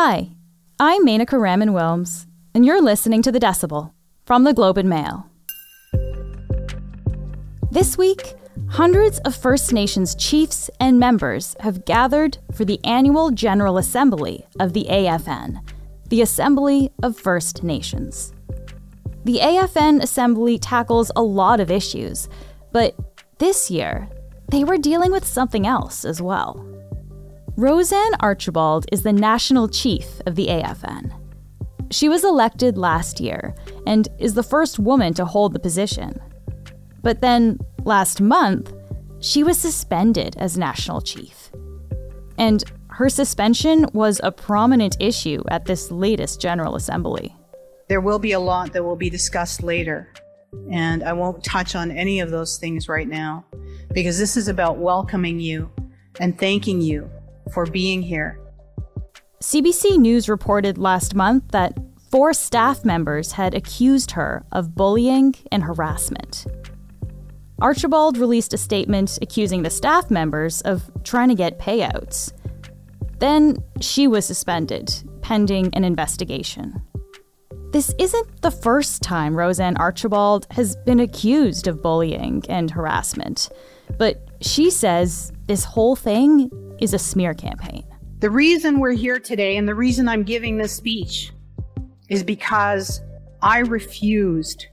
Hi, I'm Menaka Raman Wilms, and you're listening to The Decibel from the Globe and Mail. This week, hundreds of First Nations chiefs and members have gathered for the annual General Assembly of the AFN, the Assembly of First Nations. The AFN Assembly tackles a lot of issues, but this year, they were dealing with something else as well. RoseAnne Archibald is the national chief of the AFN. She was elected last year and is the first woman to hold the position. But then, last month, she was suspended as national chief. And her suspension was a prominent issue at this latest General Assembly. There will be a lot that will be discussed later, and I won't touch on any of those things right now because this is about welcoming you and thanking you for being here. CBC News reported last month that four staff members had accused her of bullying and harassment. Archibald released a statement accusing the staff members of trying to get payouts. Then she was suspended, pending an investigation. This isn't the first time RoseAnne Archibald has been accused of bullying and harassment, but she says this whole thing is a smear campaign. The reason we're here today and the reason I'm giving this speech is because I refused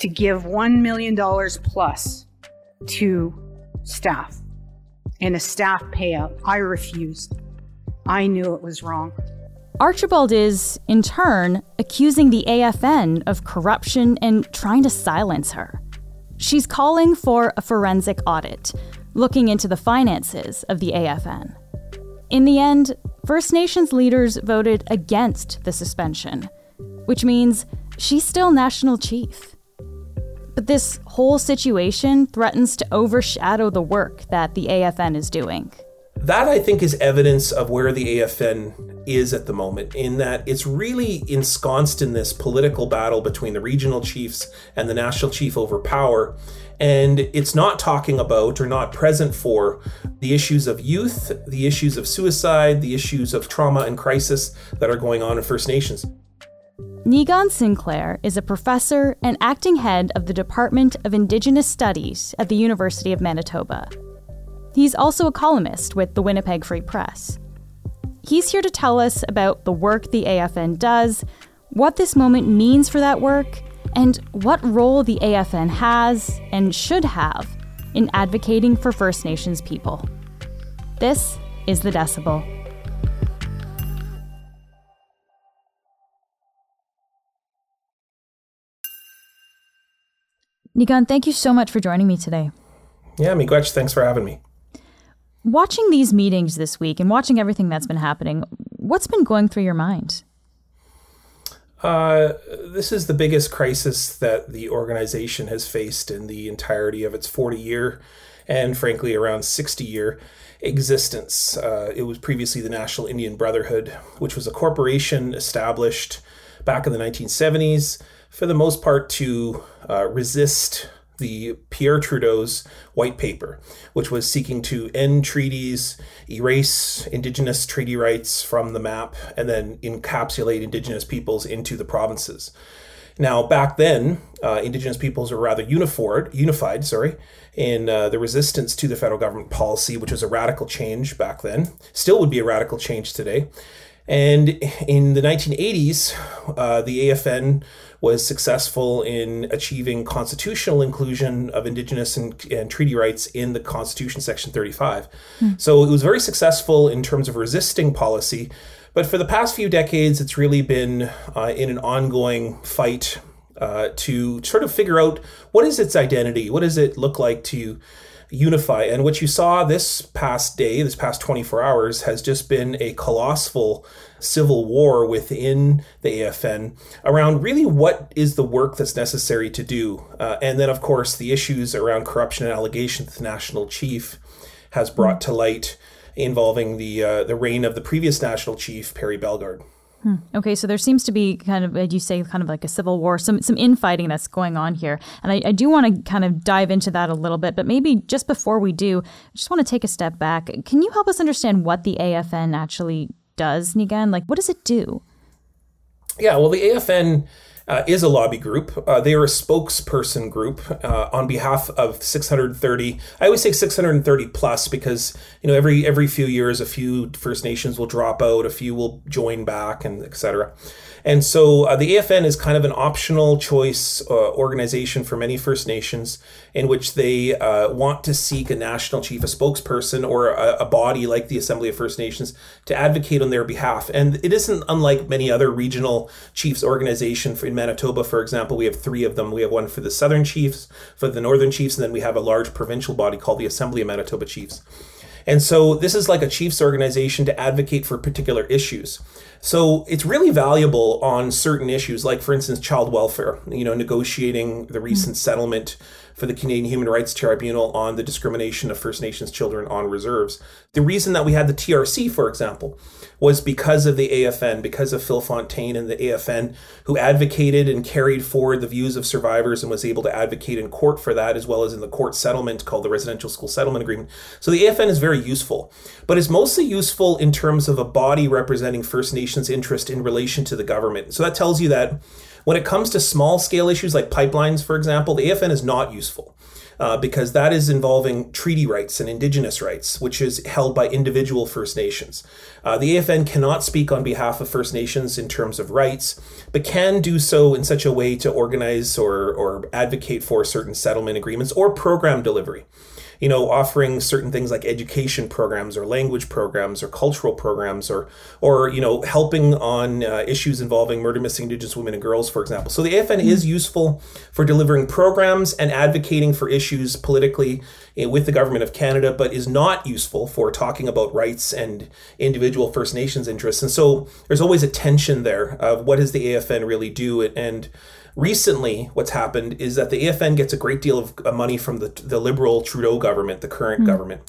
to give $1 million plus to staff in a staff payout. I refused. I knew it was wrong. Archibald is, in turn, accusing the AFN of corruption and trying to silence her. She's calling for a forensic audit, looking into the finances of the AFN. In the end, First Nations leaders voted against the suspension, which means she's still national chief. But this whole situation threatens to overshadow the work that the AFN is doing. That, I think, is evidence of where the AFN is at the moment, in that it's really ensconced in this political battle between the regional chiefs and the national chief over power. And it's not talking about or not present for the issues of youth, the issues of suicide, the issues of trauma and crisis that are going on in First Nations. Niigaan Sinclair is a professor and acting head of the Department of Indigenous Studies at the University of Manitoba. He's also a columnist with the Winnipeg Free Press. He's here to tell us about the work the AFN does, what this moment means for that work, and what role the AFN has and should have in advocating for First Nations people. This is The Decibel. Niigaan, thank you so much for joining me today. Yeah, Miigwech, thanks for having me. Watching these meetings this week and watching everything that's been happening, what's been going through your mind? Uh, this is the biggest crisis that the organization has faced in the entirety of its 40 year and, frankly, around 60 year existence. Uh, it was previously the National Indian Brotherhood, which was a corporation established back in the 1970s for the most part to uh, resist the Pierre Trudeau's white paper, which was seeking to end treaties, erase Indigenous treaty rights from the map, and then encapsulate Indigenous peoples into the provinces. Now, back then, uh, Indigenous peoples were rather unified, unified, sorry, in uh, the resistance to the federal government policy, which was a radical change back then. Still would be a radical change today. And in the 1980s, uh, the AFN was successful in achieving constitutional inclusion of Indigenous and, and treaty rights in the Constitution, Section 35. Mm. So it was very successful in terms of resisting policy. But for the past few decades, it's really been uh, in an ongoing fight uh, to sort of figure out what is its identity, what does it look like to unify. And what you saw this past day, this past 24 hours, has just been a colossal civil war within the AFN around really what is the work that's necessary to do. Uh, and then, of course, the issues around corruption and allegations the national chief has brought to light involving the uh, the reign of the previous national chief, Perry Bellegarde. Hmm. Okay, so there seems to be kind of, as you say, kind of like a civil war, some some infighting that's going on here, and I, I do want to kind of dive into that a little bit. But maybe just before we do, I just want to take a step back. Can you help us understand what the AFN actually does, Niigaan? Like, what does it do? Yeah, well, the AFN uh, is a lobby group. Uh, they are a spokesperson group uh, on behalf of 630. I always say 630 plus because you know every every few years a few First Nations will drop out, a few will join back, and etc. And so uh, the AFN is kind of an optional choice uh, organization for many First Nations in which they uh, want to seek a national chief, a spokesperson, or a, a, body like the Assembly of First Nations to advocate on their behalf. And it isn't unlike many other regional chiefs organization. In Manitoba, for example, we have three of them. We have one for the Southern Chiefs, for the Northern Chiefs, and then we have a large provincial body called the Assembly of Manitoba Chiefs. And so this is like a chiefs organization to advocate for particular issues. So it's really valuable on certain issues, like for instance, child welfare, you know, negotiating the recent mm-hmm. settlement for the Canadian Human Rights Tribunal on the discrimination of First Nations children on reserves. The reason that we had the TRC, for example, was because of the AFN, because of Phil Fontaine and the AFN, who advocated and carried forward the views of survivors and was able to advocate in court for that, as well as in the court settlement called the Residential School Settlement Agreement. So the AFN is very useful, but it's mostly useful in terms of a body representing First Nations interest in relation to the government. So that tells you that when it comes to small scale issues like pipelines, for example, the AFN is not useful uh, because that is involving treaty rights and indigenous rights, which is held by individual First Nations. Uh, the AFN cannot speak on behalf of First Nations in terms of rights, but can do so in such a way to organize or, or advocate for certain settlement agreements or program delivery you know, offering certain things like education programs or language programs or cultural programs or, or you know, helping on uh, issues involving murder missing Indigenous women and girls, for example. So the AFN is useful for delivering programs and advocating for issues politically eh, with the government of Canada, but is not useful for talking about rights and individual First Nations interests. And so there's always a tension there of what does the AFN really do and Recently, what's happened is that the AFN gets a great deal of uh, money from the, the Liberal Trudeau government, the current mm. government,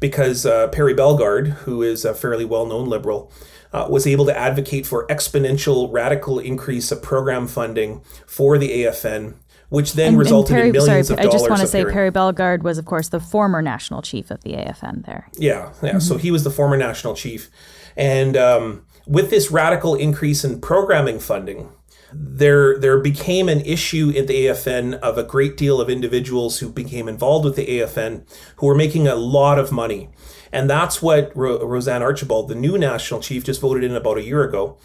because uh, Perry Bellegarde, who is a fairly well known Liberal, uh, was able to advocate for exponential radical increase of program funding for the AFN which then and, resulted and Perry, in millions sorry, of dollars. I just want to say Perry Bellegarde was, of course, the former national chief of the AFN there. Yeah, yeah. Mm-hmm. So he was the former national chief. And um, with this radical increase in programming funding, there there became an issue in the AFN of a great deal of individuals who became involved with the AFN who were making a lot of money. And that's what Ro- RoseAnne Archibald, the new national chief, just voted in about a year ago,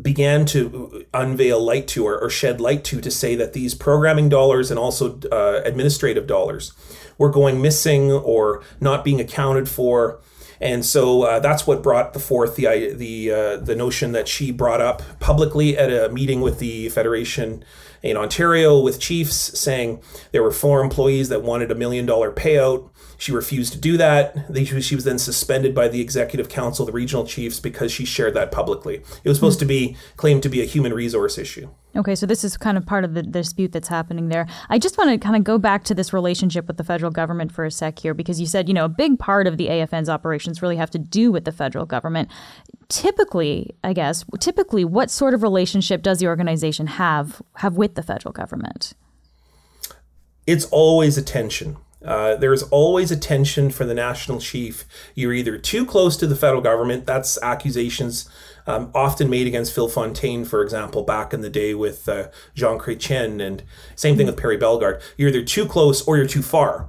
began to unveil light to or, or shed light to to say that these programming dollars and also uh, administrative dollars were going missing or not being accounted for and so uh, that's what brought forth the the uh, the notion that she brought up publicly at a meeting with the Federation in Ontario with chiefs, saying there were four employees that wanted a million dollar payout. She refused to do that. She was then suspended by the executive council, the regional chiefs, because she shared that publicly. It was supposed to be claimed to be a human resource issue. Okay, so this is kind of part of the, the dispute that's happening there. I just want to kind of go back to this relationship with the federal government for a sec here, because you said, you know, a big part of the AFN's operations really have to do with the federal government. Typically, I guess, typically, what sort of relationship does the organization have have with the federal government? It's always a tension. Uh, there's always a tension for the national chief. You're either too close to the federal government, that's accusations um, often made against Phil Fontaine, for example, back in the day with uh, Jean Chrétien, and same thing with Perry Bellegarde. You're either too close or you're too far.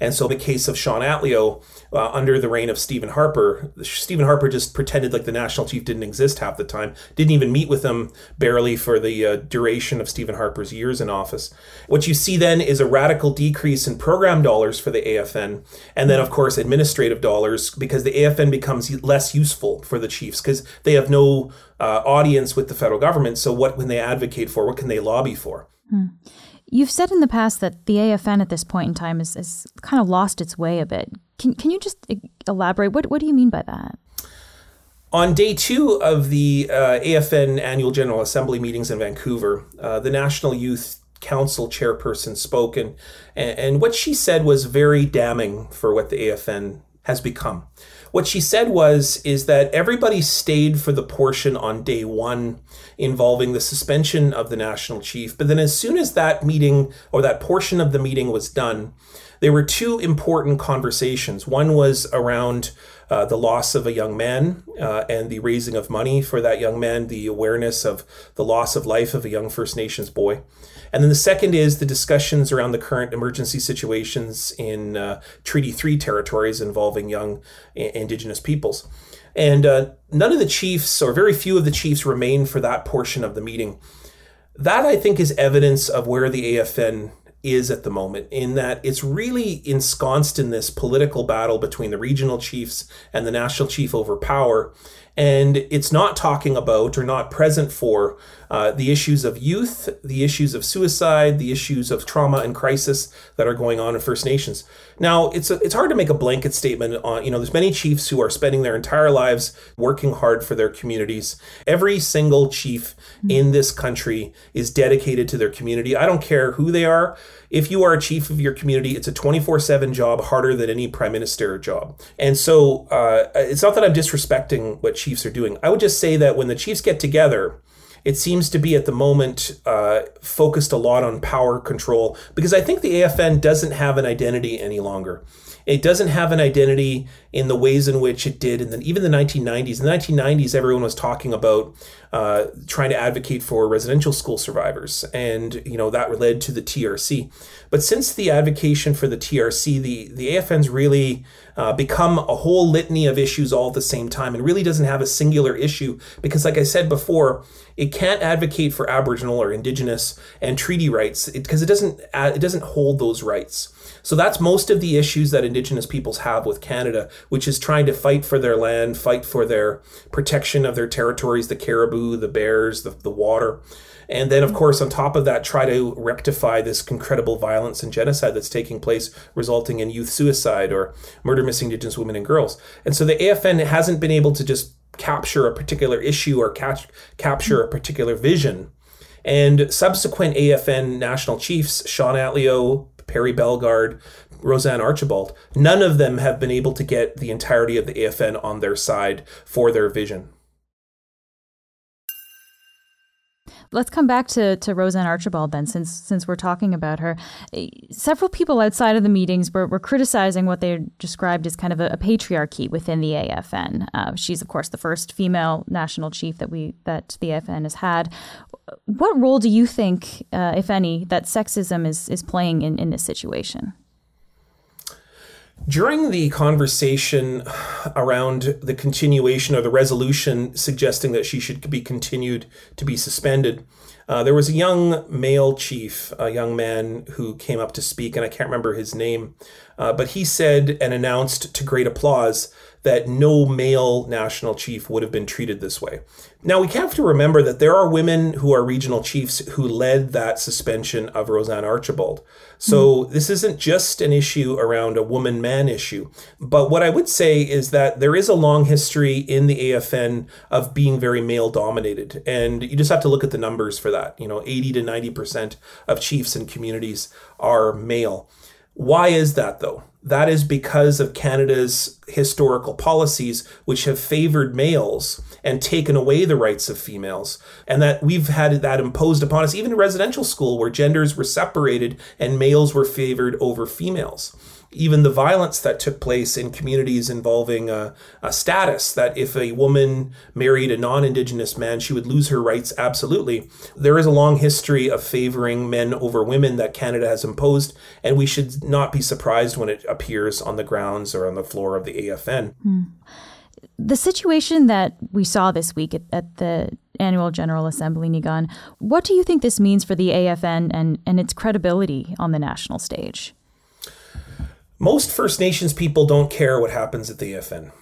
And so, in the case of Shawn Atleo, uh, under the reign of Stephen Harper, Stephen Harper just pretended like the national chief didn't exist half the time, didn't even meet with him barely for the uh, duration of Stephen Harper's years in office. What you see then is a radical decrease in program dollars for the AFN, and then, of course, administrative dollars because the AFN becomes less useful for the chiefs because they have no uh, audience with the federal government. So, what can they advocate for? What can they lobby for? Hmm. You've said in the past that the AFN at this point in time has, has kind of lost its way a bit. Can, can you just elaborate? What, what do you mean by that? On day two of the uh, AFN annual General Assembly meetings in Vancouver, uh, the National Youth Council chairperson spoke, and, and what she said was very damning for what the AFN has become. What she said was is that everybody stayed for the portion on day one involving the suspension of the national chief, but then as soon as that meeting or that portion of the meeting was done, there were two important conversations. One was around uh, the loss of a young man uh, and the raising of money for that young man, the awareness of the loss of life of a young First Nations boy. And then the second is the discussions around the current emergency situations in uh, Treaty 3 territories involving young Indigenous peoples. And uh, none of the chiefs, or very few of the chiefs, remain for that portion of the meeting. That, I think, is evidence of where the AFN is at the moment, in that it's really ensconced in this political battle between the regional chiefs and the national chief over power. And it's not talking about or not present for uh, the issues of youth, the issues of suicide, the issues of trauma and crisis that are going on in First Nations. Now, it's a, it's hard to make a blanket statement on, you know, there's many chiefs who are spending their entire lives working hard for their communities. Every single chief in this country is dedicated to their community. I don't care who they are. If you are a chief of your community, it's a 24 7 job, harder than any prime minister job. And so uh, it's not that I'm disrespecting what chiefs are doing. I would just say that when the chiefs get together, it seems to be at the moment uh, focused a lot on power control because I think the AFN doesn't have an identity any longer. It doesn't have an identity in the ways in which it did in the, even the 1990s. In the 1990s, everyone was talking about uh, trying to advocate for residential school survivors, and you know that led to the TRC. But since the advocacy for the TRC, the the AFN's really uh, become a whole litany of issues all at the same time, and really doesn't have a singular issue because, like I said before, it can't advocate for Aboriginal or Indigenous and treaty rights because it, it doesn't it doesn't hold those rights. So that's most of the issues that Indigenous peoples have with Canada, which is trying to fight for their land, fight for their protection of their territories, the caribou, the bears, the, the water. And then, of course, on top of that, try to rectify this incredible violence and genocide that's taking place, resulting in youth suicide or murder missing Indigenous women and girls. And so the AFN hasn't been able to just capture a particular issue or catch, capture a particular vision. And subsequent AFN national chiefs, Shawn Atleo, Perry Bellegarde, RoseAnne Archibald, none of them have been able to get the entirety of the AFN on their side for their vision. Let's come back to, to RoseAnne Archibald then, since since we're talking about her. Several people outside of the meetings were, were criticizing what they described as kind of a, a patriarchy within the AFN. Uh, she's, of course, the first female national chief that we that the AFN has had. What role do you think, uh, if any, that sexism is is playing in, in this situation? During the conversation around the continuation or the resolution suggesting that she should be continued to be suspended, uh, there was a young male chief, a young man who came up to speak, and I can't remember his name, uh, but he said and announced to great applause that no male national chief would have been treated this way. Now, we have to remember that there are women who are regional chiefs who led that suspension of RoseAnne Archibald. So mm. this isn't just an issue around a woman man issue. But what I would say is that there is a long history in the AFN of being very male dominated. And you just have to look at the numbers for that. You know, 80 to 90% of chiefs and communities are male. Why is that though? That is because of Canada's historical policies, which have favored males and taken away the rights of females. And that we've had that imposed upon us, even in residential school, where genders were separated and males were favored over females even the violence that took place in communities involving a, a, status that if a woman married a non-indigenous man she would lose her rights absolutely. There is a long history of favoring men over women that canada has imposed and we should not be surprised when it appears on the grounds or on the floor of the afn hmm. the situation that we saw this week at, at the annual general assembly niigaan what do you think this means for the afn and, and its credibility on the national stage most First Nations people don't care what happens at the AFN.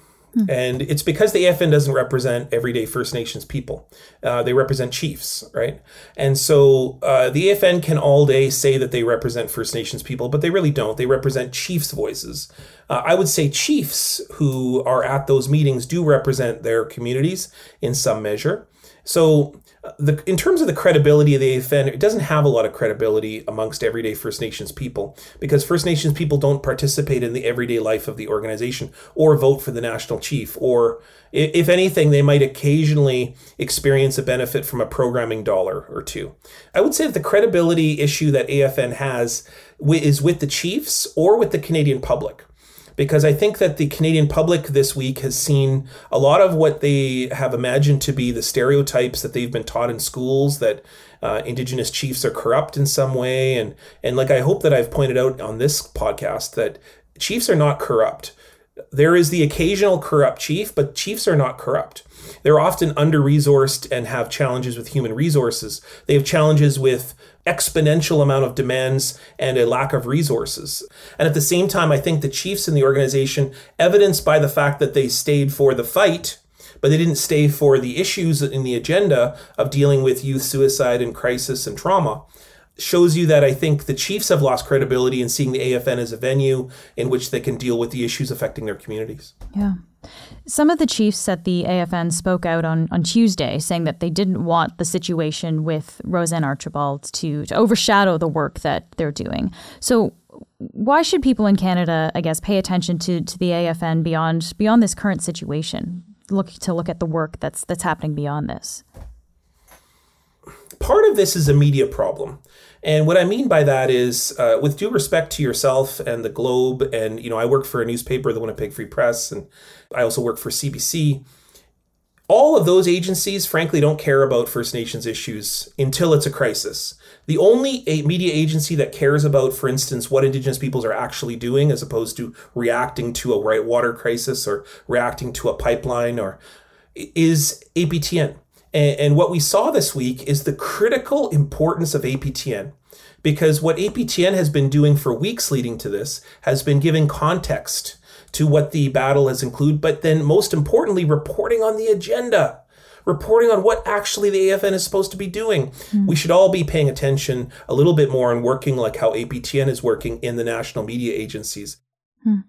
And it's because the AFN doesn't represent everyday First Nations people. Uh, they represent chiefs, right? And so uh, the AFN can all day say that they represent First Nations people, but they really don't. They represent chiefs' voices. Uh, I would say chiefs who are at those meetings do represent their communities in some measure. So the, in terms of the credibility of the AFN, it doesn't have a lot of credibility amongst everyday First Nations people because First Nations people don't participate in the everyday life of the organization or vote for the national chief, or if anything, they might occasionally experience a benefit from a programming dollar or two. I would say that the credibility issue that AFN has is with the chiefs or with the Canadian public because I think that the Canadian public this week has seen a lot of what they have imagined to be the stereotypes that they've been taught in schools that uh, Indigenous chiefs are corrupt in some way, and and like I hope that I've pointed out on this podcast that chiefs are not corrupt. There is the occasional corrupt chief, but chiefs are not corrupt. They're often under resourced and have challenges with human resources. They have challenges with exponential amount of demands and a lack of resources. And at the same time, I think the chiefs in the organization, evidenced by the fact that they stayed for the fight, but they didn't stay for the issues in the agenda of dealing with youth suicide and crisis and trauma, shows you that I think the Chiefs have lost credibility in seeing the AFN as a venue in which they can deal with the issues affecting their communities. Yeah. Some of the chiefs at the AFN spoke out on, on Tuesday saying that they didn't want the situation with RoseAnne Archibald to, to overshadow the work that they're doing. So why should people in Canada, I guess, pay attention to, to the AFN beyond beyond this current situation? Look to look at the work that's that's happening beyond this. Part of this is a media problem. And what I mean by that is, uh, with due respect to yourself and the Globe, and you know, I work for a newspaper, the Winnipeg Free Press, and I also work for CBC. All of those agencies, frankly, don't care about First Nations issues until it's a crisis. The only media agency that cares about, for instance, what Indigenous peoples are actually doing, as opposed to reacting to a right water crisis or reacting to a pipeline, or is APTN. And, and what we saw this week is the critical importance of APTN because what APTN has been doing for weeks leading to this has been giving context to what the battle has included, but then most importantly, reporting on the agenda, reporting on what actually the AFN is supposed to be doing. Mm. We should all be paying attention a little bit more and working like how APTN is working in the national media agencies. Mm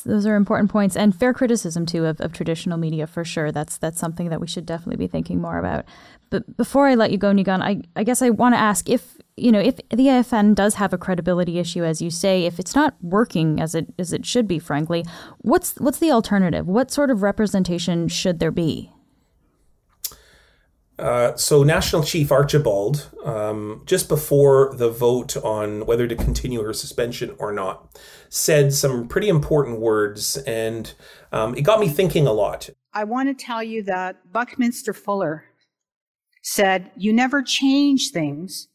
those are important points and fair criticism too of, of traditional media for sure. That's that's something that we should definitely be thinking more about. But before I let you go, Niigaan, I, I guess I want to ask if you know if the AFN does have a credibility issue, as you say, if it's not working as it as it should be, frankly, what's what's the alternative? What sort of representation should there be? Uh, so, National Chief Archibald, um, just before the vote on whether to continue her suspension or not, said some pretty important words, and um, it got me thinking a lot. I want to tell you that Buckminster Fuller said, You never change things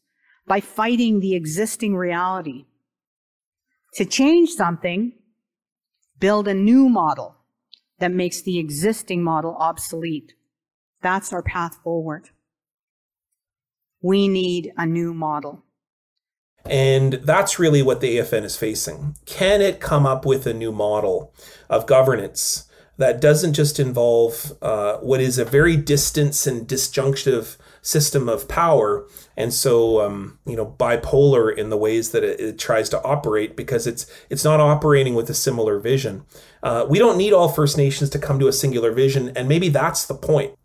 by fighting the existing reality. To change something, build a new model that makes the existing model obsolete. That's our path forward. We need a new model. And that's really what the AFN is facing. Can it come up with a new model of governance that doesn't just involve uh, what is a very distant and disjunctive system of power, and so um, you know bipolar in the ways that it, it, tries to operate because it's it's not operating with a similar vision. Uh, we don't need all First Nations to come to a singular vision, and maybe that's the point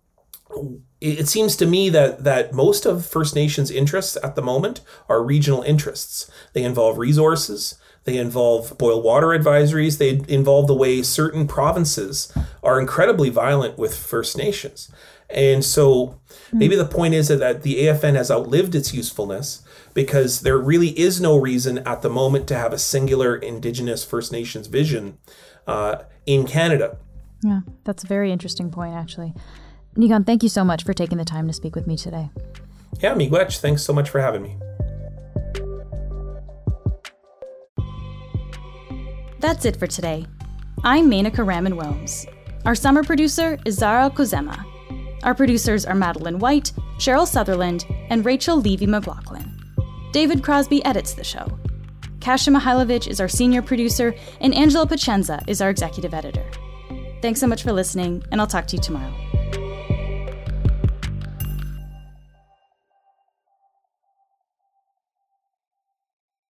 it seems to me that that most of First Nations interests at the moment are regional interests. They involve resources, they involve boil water advisories, they involve the way certain provinces are incredibly violent with First Nations. And so maybe the point is that the AFN has outlived its usefulness because there really is no reason at the moment to have a singular Indigenous First Nations vision uh, in Canada. Yeah, that's a very interesting point, actually. Niigaan, thank you so much for taking the time to speak with me today. Yeah, Miigwech, thanks so much for having me. That's it for today. I'm Menaka Raman Wilms. Our summer producer is Zara Kozema. Our producers are Madeline White, Cheryl Sutherland, and Rachel Levy McLaughlin. David Crosby edits the show. Kasia Mychajlowycz is our senior producer, and Angela Pacienza is our executive editor. Thanks so much for listening, and I'll talk to you tomorrow.